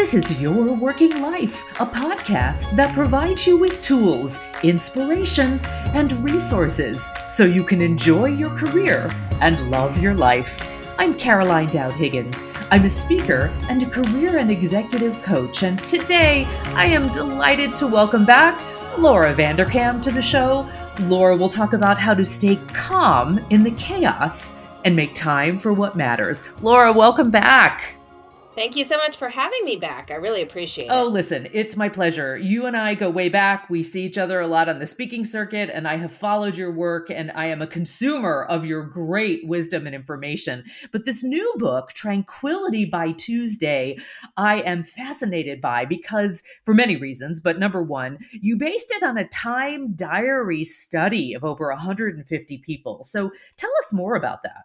This is Your Working Life, a podcast that provides you with tools, inspiration, and resources so you can enjoy your career and love your life. I'm Caroline Dowd Higgins. I'm a speaker and a career and executive coach, and today I am delighted to welcome back Laura Vanderkam to the show. Laura will talk about how to stay calm in the chaos and make time for what matters. Laura, welcome back. Thank you so much for having me back. I really appreciate it. Oh, listen, it's my pleasure. You and I go way back. We see each other a lot on the speaking circuit, and I have followed your work, and I am a consumer of your great wisdom and information. But this new book, Tranquility by Tuesday, I am fascinated by because, for many reasons, but number one, you based it on a time diary study of over 150 people. So tell us more about that.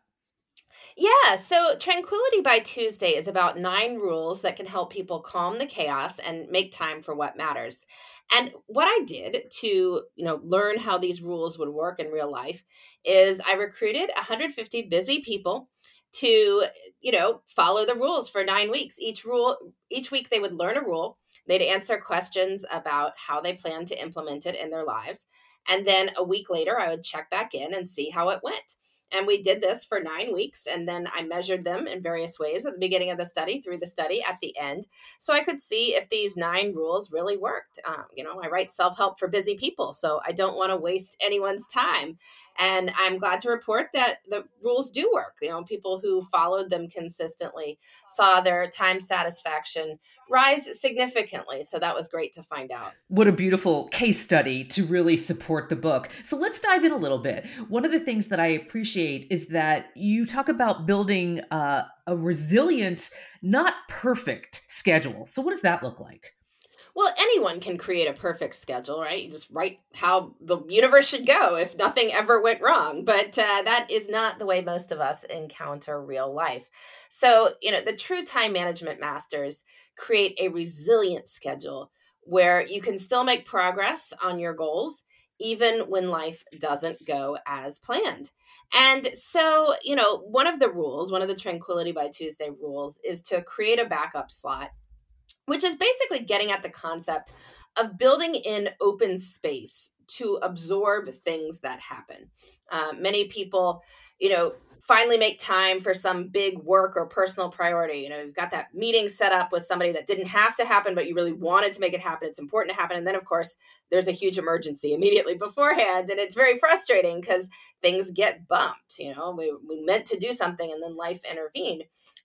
Yeah, so Tranquility by Tuesday is about nine rules that can help people calm the chaos and make time for what matters. And what I did to, you know, learn how these rules would work in real life is I recruited 150 busy people to, you know, follow the rules for 9 weeks. Each rule each week they would learn a rule, they'd answer questions about how they plan to implement it in their lives, and then a week later I would check back in and see how it went. And we did this for nine weeks. And then I measured them in various ways at the beginning of the study, through the study, at the end. So I could see if these nine rules really worked. Um, you know, I write self help for busy people. So I don't want to waste anyone's time. And I'm glad to report that the rules do work. You know, people who followed them consistently saw their time satisfaction rise significantly. So that was great to find out. What a beautiful case study to really support the book. So let's dive in a little bit. One of the things that I appreciate is that you talk about building uh, a resilient, not perfect schedule. So, what does that look like? Well, anyone can create a perfect schedule, right? You just write how the universe should go if nothing ever went wrong. But uh, that is not the way most of us encounter real life. So, you know, the true time management masters create a resilient schedule where you can still make progress on your goals even when life doesn't go as planned. And so, you know, one of the rules, one of the Tranquility by Tuesday rules is to create a backup slot which is basically getting at the concept of building in open space to absorb things that happen. Uh, many people, you know, finally make time for some big work or personal priority. You know, you've got that meeting set up with somebody that didn't have to happen, but you really wanted to make it happen. It's important to happen. And then, of course, there's a huge emergency immediately beforehand. And it's very frustrating because things get bumped. You know, we, we meant to do something and then life intervened.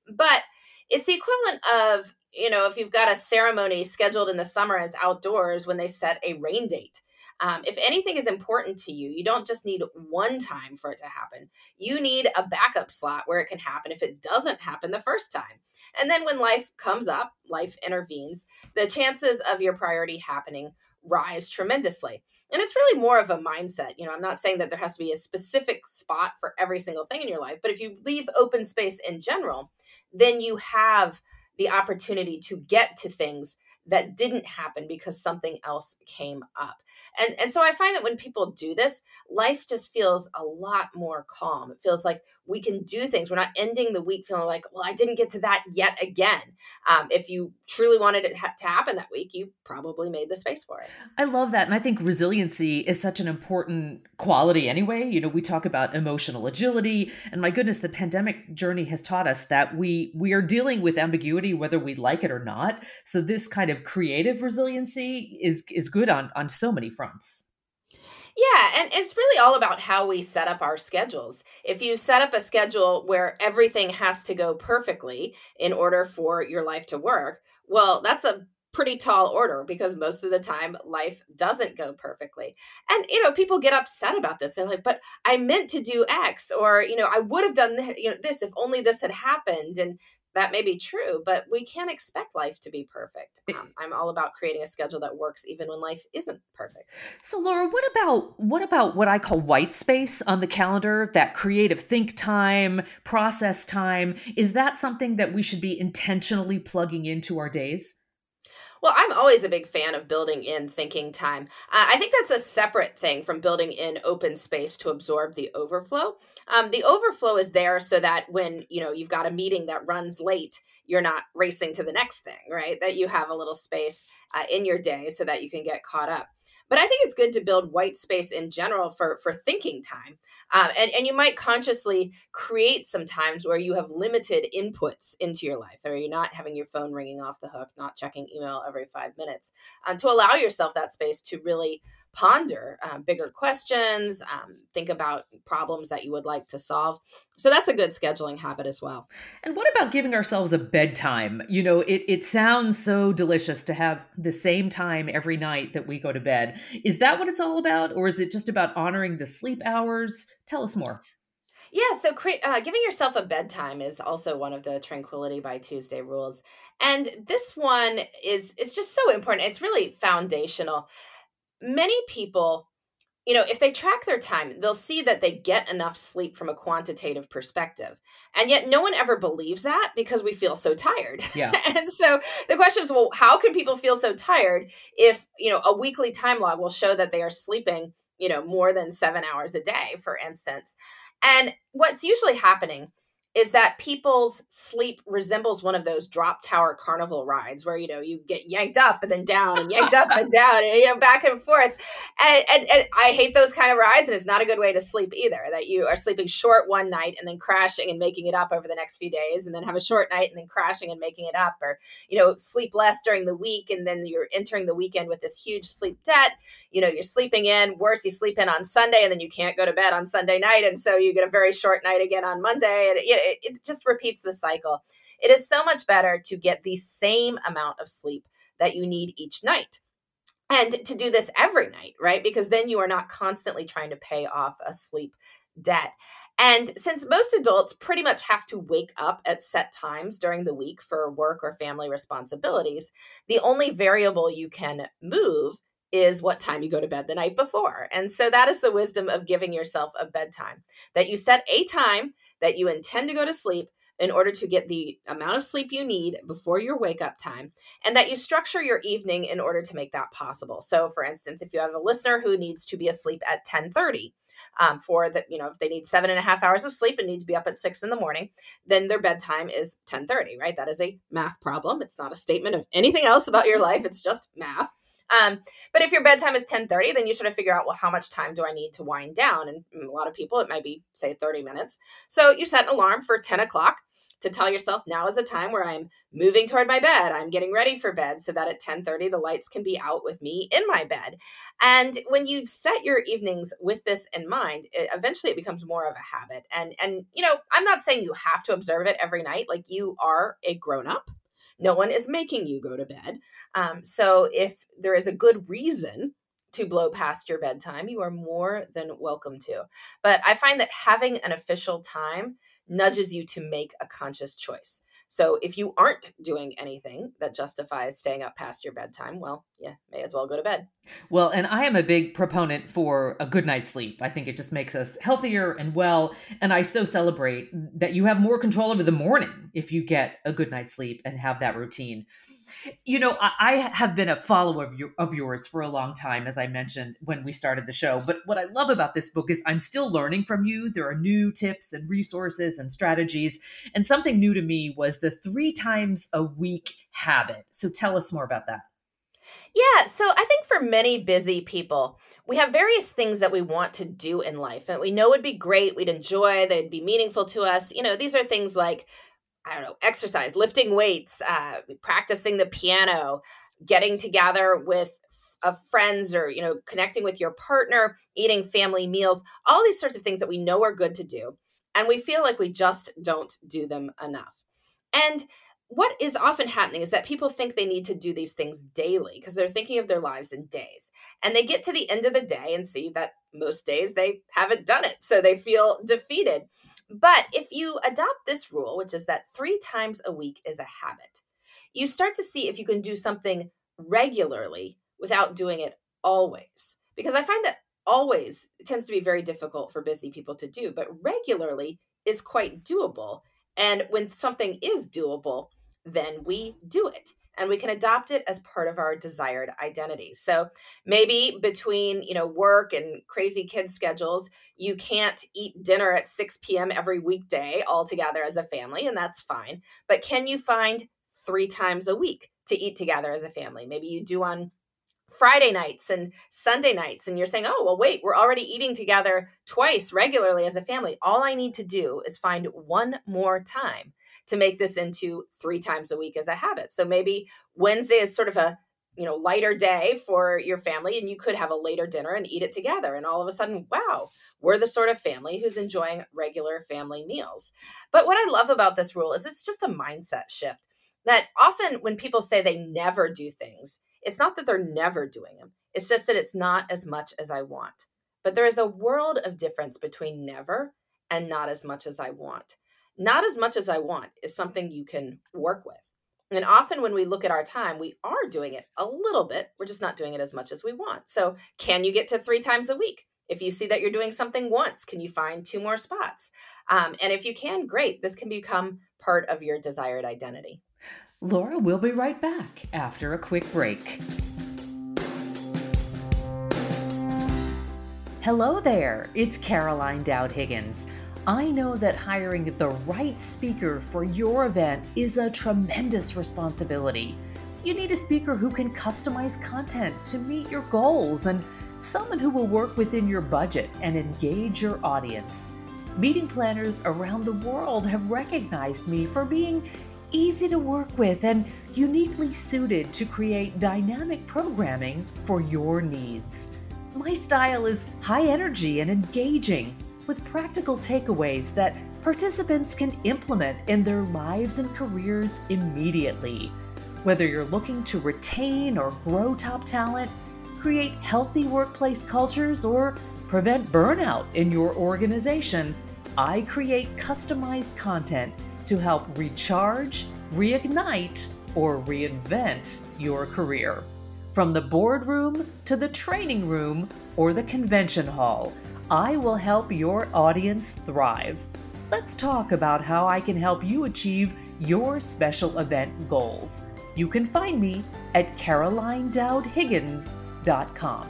But it's the equivalent of you know, if you've got a ceremony scheduled in the summer as outdoors when they set a rain date. Um, if anything is important to you, you don't just need one time for it to happen. You need a backup slot where it can happen if it doesn't happen the first time. And then when life comes up, life intervenes, the chances of your priority happening rise tremendously. And it's really more of a mindset. You know, I'm not saying that there has to be a specific spot for every single thing in your life, but if you leave open space in general, then you have the opportunity to get to things that didn't happen because something else came up. And and so I find that when people do this, life just feels a lot more calm. It feels like we can do things. We're not ending the week feeling like, well, I didn't get to that yet again. Um, if you truly wanted it to happen that week, you probably made the space for it. I love that, and I think resiliency is such an important quality anyway. You know, we talk about emotional agility, and my goodness, the pandemic journey has taught us that we we are dealing with ambiguity whether we like it or not. So this kind of creative resiliency is is good on on so many fronts. Yeah, and it's really all about how we set up our schedules. If you set up a schedule where everything has to go perfectly in order for your life to work, well, that's a pretty tall order because most of the time life doesn't go perfectly. And you know, people get upset about this. They're like, "But I meant to do X or, you know, I would have done you know this if only this had happened." And that may be true, but we can't expect life to be perfect. Um, I'm all about creating a schedule that works even when life isn't perfect. So, Laura, what about what about what I call white space on the calendar? That creative think time, process time. Is that something that we should be intentionally plugging into our days? Well, I'm always a big fan of building in thinking time. Uh, I think that's a separate thing from building in open space to absorb the overflow. Um, the overflow is there so that when you know you've got a meeting that runs late, you're not racing to the next thing, right? That you have a little space uh, in your day so that you can get caught up but I think it's good to build white space in general for for thinking time, um, and and you might consciously create some times where you have limited inputs into your life, or you're not having your phone ringing off the hook, not checking email every five minutes, um, to allow yourself that space to really ponder um, bigger questions, um, think about problems that you would like to solve. So that's a good scheduling habit as well. And what about giving ourselves a bedtime? You know, it, it sounds so delicious to have the same time every night that we go to bed. Is that what it's all about? Or is it just about honoring the sleep hours? Tell us more. Yeah, so cre- uh, giving yourself a bedtime is also one of the Tranquility by Tuesday rules, and this one is is just so important. It's really foundational many people you know, if they track their time, they'll see that they get enough sleep from a quantitative perspective. And yet no one ever believes that because we feel so tired. Yeah. and so the question is, well, how can people feel so tired if, you know, a weekly time log will show that they are sleeping, you know, more than 7 hours a day, for instance. And what's usually happening is that people's sleep resembles one of those drop tower carnival rides where you know you get yanked up and then down and yanked up and down and you know back and forth. And, and, and i hate those kind of rides and it's not a good way to sleep either that you are sleeping short one night and then crashing and making it up over the next few days and then have a short night and then crashing and making it up or you know sleep less during the week and then you're entering the weekend with this huge sleep debt. You know you're sleeping in worse you sleep in on sunday and then you can't go to bed on sunday night and so you get a very short night again on monday and you it, it just repeats the cycle. It is so much better to get the same amount of sleep that you need each night. And to do this every night, right? Because then you are not constantly trying to pay off a sleep debt. And since most adults pretty much have to wake up at set times during the week for work or family responsibilities, the only variable you can move is what time you go to bed the night before. And so that is the wisdom of giving yourself a bedtime that you set a time that you intend to go to sleep in order to get the amount of sleep you need before your wake up time and that you structure your evening in order to make that possible. So for instance if you have a listener who needs to be asleep at 10.30 um, for the you know if they need seven and a half hours of sleep and need to be up at six in the morning then their bedtime is 10.30 right? That is a math problem. It's not a statement of anything else about your life. It's just math um, but if your bedtime is 10:30, then you sort of figure out, well, how much time do I need to wind down? And a lot of people, it might be say 30 minutes. So you set an alarm for 10 o'clock to tell yourself now is a time where I'm moving toward my bed. I'm getting ready for bed so that at 10:30 the lights can be out with me in my bed. And when you set your evenings with this in mind, it, eventually it becomes more of a habit. And and you know, I'm not saying you have to observe it every night like you are a grown up. No one is making you go to bed. Um, so if there is a good reason to blow past your bedtime, you are more than welcome to. But I find that having an official time nudges you to make a conscious choice. So if you aren't doing anything that justifies staying up past your bedtime, well, yeah, may as well go to bed. Well, and I am a big proponent for a good night's sleep. I think it just makes us healthier and well. And I so celebrate that you have more control over the morning if you get a good night's sleep and have that routine. You know, I, I have been a follower of, your, of yours for a long time, as I mentioned when we started the show. But what I love about this book is I'm still learning from you. There are new tips and resources and strategies. And something new to me was the three times a week habit. So tell us more about that. Yeah, so I think for many busy people, we have various things that we want to do in life and we know would be great, we'd enjoy, they'd be meaningful to us. You know, these are things like, I don't know, exercise, lifting weights, uh, practicing the piano, getting together with of friends or you know connecting with your partner eating family meals all these sorts of things that we know are good to do and we feel like we just don't do them enough. And what is often happening is that people think they need to do these things daily because they're thinking of their lives in days. And they get to the end of the day and see that most days they haven't done it. So they feel defeated. But if you adopt this rule, which is that three times a week is a habit, you start to see if you can do something regularly without doing it always. Because I find that always tends to be very difficult for busy people to do, but regularly is quite doable. And when something is doable, then we do it. and we can adopt it as part of our desired identity. So maybe between, you know, work and crazy kids schedules, you can't eat dinner at 6 p.m. every weekday all together as a family, and that's fine. But can you find three times a week to eat together as a family? Maybe you do on Friday nights and Sunday nights, and you're saying, oh, well, wait, we're already eating together twice regularly as a family. All I need to do is find one more time to make this into three times a week as a habit. So maybe Wednesday is sort of a you know lighter day for your family and you could have a later dinner and eat it together and all of a sudden wow we're the sort of family who's enjoying regular family meals. But what i love about this rule is it's just a mindset shift that often when people say they never do things it's not that they're never doing them it's just that it's not as much as i want. But there is a world of difference between never and not as much as i want not as much as I want is something you can work with. And often when we look at our time, we are doing it a little bit. We're just not doing it as much as we want. So, can you get to three times a week? If you see that you're doing something once, can you find two more spots? Um, and if you can, great. This can become part of your desired identity. Laura will be right back after a quick break. Hello there, it's Caroline Dowd Higgins. I know that hiring the right speaker for your event is a tremendous responsibility. You need a speaker who can customize content to meet your goals and someone who will work within your budget and engage your audience. Meeting planners around the world have recognized me for being easy to work with and uniquely suited to create dynamic programming for your needs. My style is high energy and engaging with practical takeaways that participants can implement in their lives and careers immediately. Whether you're looking to retain or grow top talent, create healthy workplace cultures, or prevent burnout in your organization, I create customized content to help recharge, reignite, or reinvent your career. From the boardroom to the training room or the convention hall, I will help your audience thrive. Let's talk about how I can help you achieve your special event goals. You can find me at carolinedowdhiggins.com.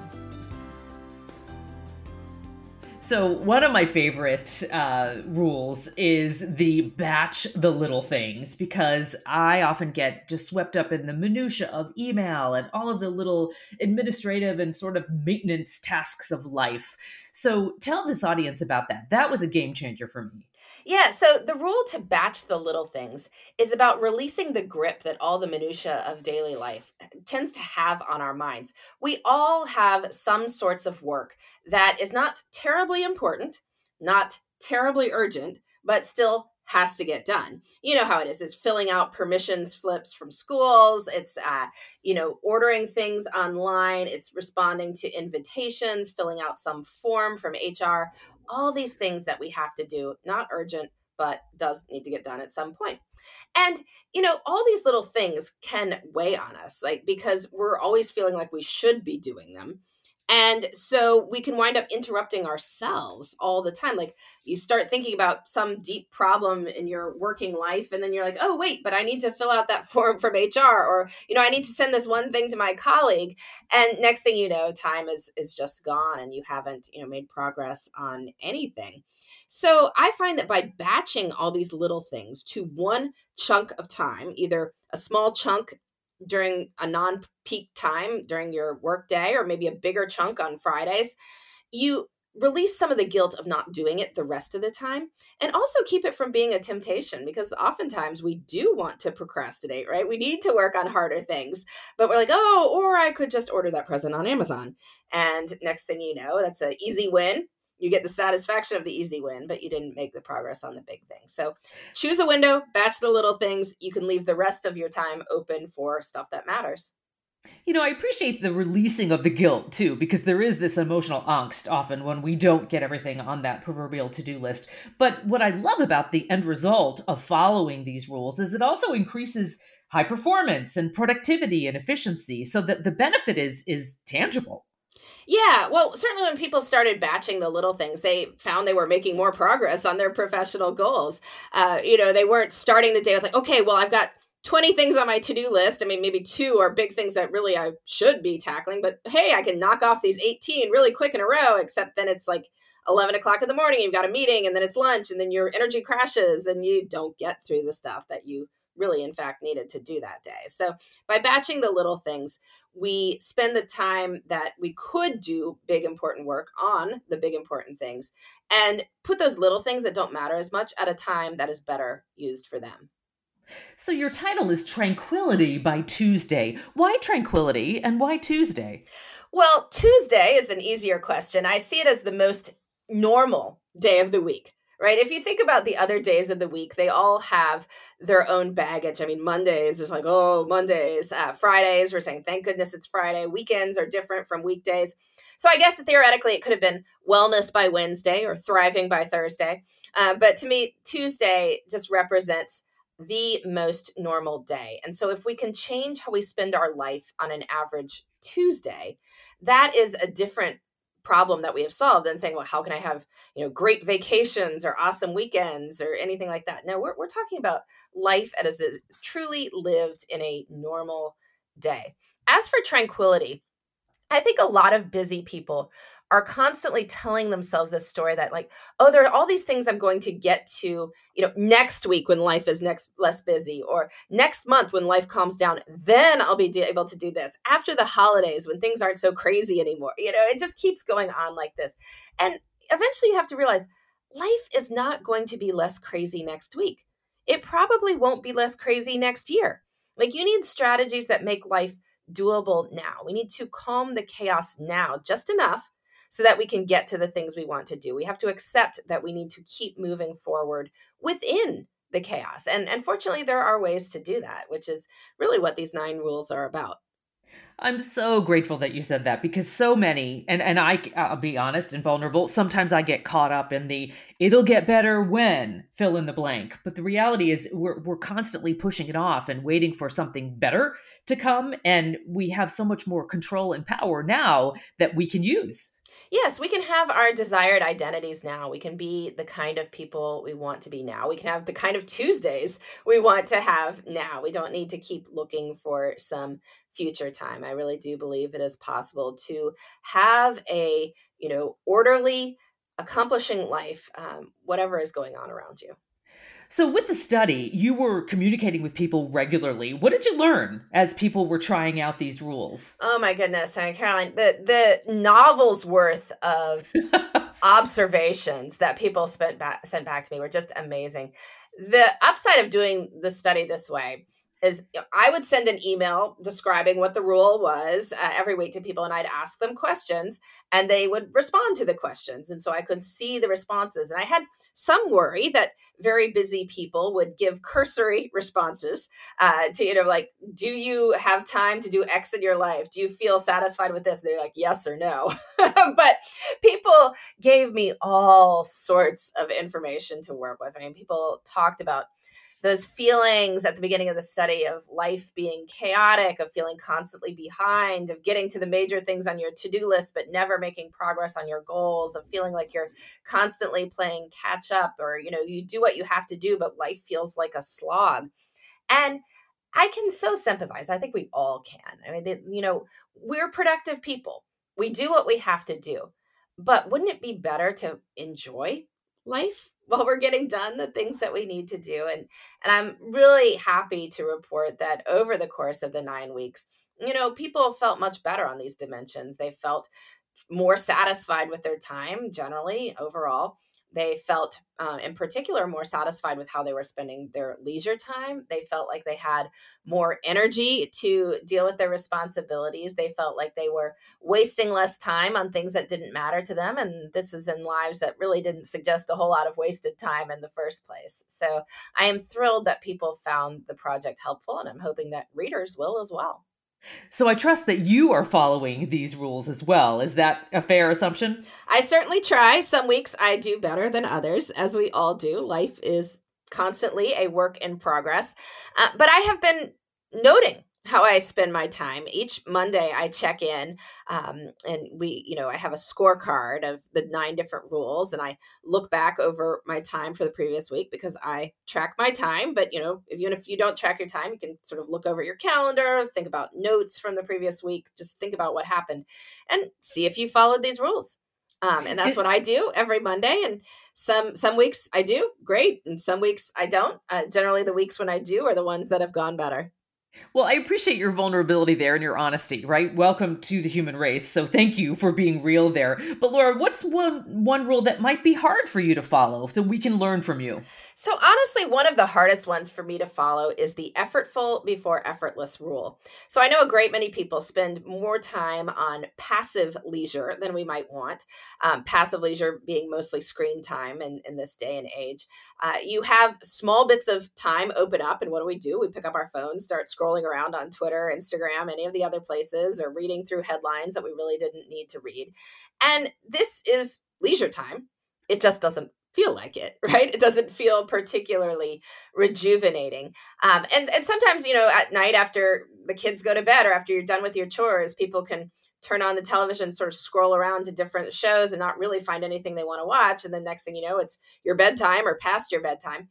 So, one of my favorite uh, rules is the batch the little things because I often get just swept up in the minutia of email and all of the little administrative and sort of maintenance tasks of life. So, tell this audience about that. That was a game changer for me. Yeah, so the rule to batch the little things is about releasing the grip that all the minutia of daily life tends to have on our minds. We all have some sorts of work that is not terribly important, not terribly urgent, but still has to get done. You know how it is. It's filling out permissions flips from schools. It's uh, you know, ordering things online. It's responding to invitations, filling out some form from HR. All these things that we have to do, not urgent, but does need to get done at some point. And, you know, all these little things can weigh on us, like because we're always feeling like we should be doing them. And so we can wind up interrupting ourselves all the time. Like you start thinking about some deep problem in your working life, and then you're like, oh, wait, but I need to fill out that form from HR, or, you know, I need to send this one thing to my colleague. And next thing you know, time is is just gone and you haven't, you know, made progress on anything. So I find that by batching all these little things to one chunk of time, either a small chunk during a non peak time during your work day or maybe a bigger chunk on Fridays, you release some of the guilt of not doing it the rest of the time and also keep it from being a temptation because oftentimes we do want to procrastinate right? We need to work on harder things but we're like oh or i could just order that present on amazon. And next thing you know that's an easy win you get the satisfaction of the easy win, but you didn't make the progress on the big thing. So choose a window, batch the little things. You can leave the rest of your time open for stuff that matters. You know, I appreciate the releasing of the guilt too, because there is this emotional angst often when we don't get everything on that proverbial to do list. But what I love about the end result of following these rules is it also increases high performance and productivity and efficiency so that the benefit is is tangible. Yeah, well, certainly when people started batching the little things, they found they were making more progress on their professional goals. Uh, you know, they weren't starting the day with like, okay, well, I've got 20 things on my to-do list i mean maybe two are big things that really i should be tackling but hey i can knock off these 18 really quick in a row except then it's like 11 o'clock in the morning you've got a meeting and then it's lunch and then your energy crashes and you don't get through the stuff that you really in fact needed to do that day so by batching the little things we spend the time that we could do big important work on the big important things and put those little things that don't matter as much at a time that is better used for them so your title is Tranquility by Tuesday. Why Tranquility and why Tuesday? Well, Tuesday is an easier question. I see it as the most normal day of the week right? If you think about the other days of the week, they all have their own baggage. I mean, Mondays, there's like, oh, Mondays. Uh, Fridays, we're saying, thank goodness it's Friday. Weekends are different from weekdays. So I guess theoretically it could have been wellness by Wednesday or thriving by Thursday. Uh, but to me, Tuesday just represents the most normal day. And so if we can change how we spend our life on an average Tuesday, that is a different problem that we have solved than saying, well, how can I have, you know, great vacations or awesome weekends or anything like that? No, we're, we're talking about life as it truly lived in a normal day. As for tranquility, I think a lot of busy people are constantly telling themselves this story that like oh there are all these things i'm going to get to you know next week when life is next less busy or next month when life calms down then i'll be able to do this. After the holidays when things aren't so crazy anymore you know it just keeps going on like this. And eventually you have to realize life is not going to be less crazy next week. It probably won't be less crazy next year. Like you need strategies that make life doable now. We need to calm the chaos now just enough so that we can get to the things we want to do. We have to accept that we need to keep moving forward within the chaos. And and fortunately there are ways to do that, which is really what these nine rules are about. I'm so grateful that you said that because so many, and and I, I'll be honest and vulnerable. Sometimes I get caught up in the "it'll get better when" fill in the blank. But the reality is, we're we're constantly pushing it off and waiting for something better to come, and we have so much more control and power now that we can use. Yes, we can have our desired identities now. We can be the kind of people we want to be now. We can have the kind of Tuesdays we want to have now. We don't need to keep looking for some future time. I really do believe it is possible to have a, you know, orderly, accomplishing life, um, whatever is going on around you. So, with the study, you were communicating with people regularly. What did you learn as people were trying out these rules? Oh my goodness, I Caroline, the the novels worth of observations that people spent back, sent back to me were just amazing. The upside of doing the study this way is I would send an email describing what the rule was uh, every week to people, and I'd ask them questions, and they would respond to the questions, and so I could see the responses. And I had some worry that very busy people would give cursory responses uh, to you know like, do you have time to do X in your life? Do you feel satisfied with this? And they're like, yes or no. but people gave me all sorts of information to work with. I mean, people talked about those feelings at the beginning of the study of life being chaotic, of feeling constantly behind, of getting to the major things on your to do list, but never making progress on your goals, of feeling like you're constantly playing catch up, or, you know, you do what you have to do, but life feels like a slog. And I can so sympathize. I think we all can. I mean, they, you know, we're productive people. We do what we have to do. But wouldn't it be better to enjoy life while we're getting done the things that we need to do and and i'm really happy to report that over the course of the nine weeks you know people felt much better on these dimensions. They felt more satisfied with their time generally overall they felt, uh, in particular, more satisfied with how they were spending their leisure time. They felt like they had more energy to deal with their responsibilities. They felt like they were wasting less time on things that didn't matter to them. And this is in lives that really didn't suggest a whole lot of wasted time in the first place. So I am thrilled that people found the project helpful, and I'm hoping that readers will as well. So I trust that you are following these rules as well. Is that a fair assumption? I certainly try. Some weeks I do better than others, as we all do. Life is constantly a work in progress. Uh, but I have been noting how I spend my time. Each Monday, I check in, um, and we, you know, I have a scorecard of the nine different rules, and I look back over my time for the previous week because I track my time. But you know, if, even if you don't track your time, you can sort of look over your calendar, think about notes from the previous week, just think about what happened, and see if you followed these rules. Um, and that's what I do every Monday. And some some weeks I do great, and some weeks I don't. Uh, generally, the weeks when I do are the ones that have gone better. Well, I appreciate your vulnerability there and your honesty, right? Welcome to the human race. So thank you for being real there. But Laura, what's one one rule that might be hard for you to follow so we can learn from you? So honestly, one of the hardest ones for me to follow is the effortful before effortless rule. So I know a great many people spend more time on passive leisure than we might want. Um, passive leisure being mostly screen time in, in this day and age. Uh, you have small bits of time open up, and what do we do? We pick up our phones, start scrolling scrolling around on Twitter, Instagram, any of the other places, or reading through headlines that we really didn't need to read. And this is leisure time. It just doesn't feel like it, right? It doesn't feel particularly rejuvenating. Um, and and sometimes you know at night after the kids go to bed or after you're done with your chores, people can turn on the television, sort of scroll around to different shows and not really find anything they want to watch. And then next thing you know, it's your bedtime or past your bedtime.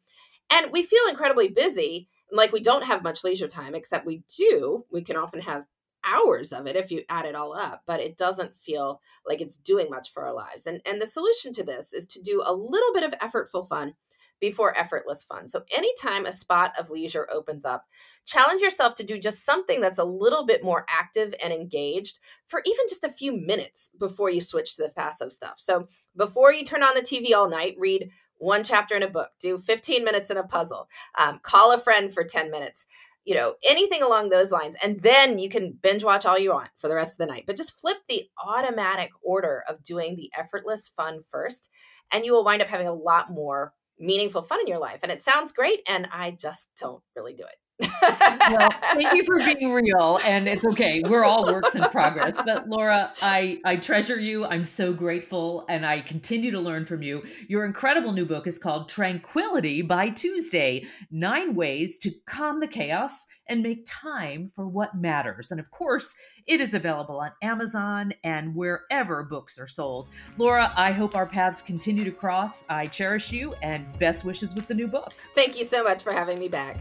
And we feel incredibly busy like we don't have much leisure time except we do we can often have hours of it if you add it all up but it doesn't feel like it's doing much for our lives and and the solution to this is to do a little bit of effortful fun before effortless fun. So, anytime a spot of leisure opens up, challenge yourself to do just something that's a little bit more active and engaged for even just a few minutes before you switch to the passive stuff. So, before you turn on the TV all night, read one chapter in a book, do 15 minutes in a puzzle, um, call a friend for 10 minutes, you know, anything along those lines. And then you can binge watch all you want for the rest of the night. But just flip the automatic order of doing the effortless fun first, and you will wind up having a lot more meaningful fun in your life. And it sounds great, and I just don't really do it well, thank you for being real. And it's okay. We're all works in progress. But Laura, I, I treasure you. I'm so grateful and I continue to learn from you. Your incredible new book is called Tranquility by Tuesday Nine Ways to Calm the Chaos and Make Time for What Matters. And of course, it is available on Amazon and wherever books are sold. Laura, I hope our paths continue to cross. I cherish you and best wishes with the new book. Thank you so much for having me back.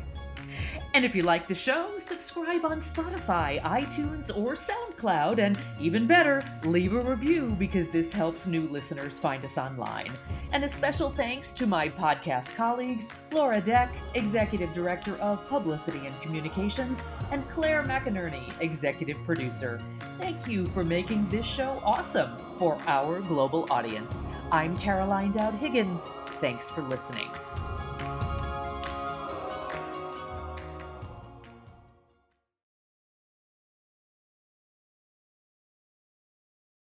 And if you like the show, subscribe on Spotify, iTunes, or SoundCloud, and even better, leave a review because this helps new listeners find us online. And a special thanks to my podcast colleagues, Laura Deck, Executive Director of Publicity and Communications, and Claire McInerney, Executive Producer. Thank you for making this show awesome for our global audience. I'm Caroline Dowd Higgins. Thanks for listening.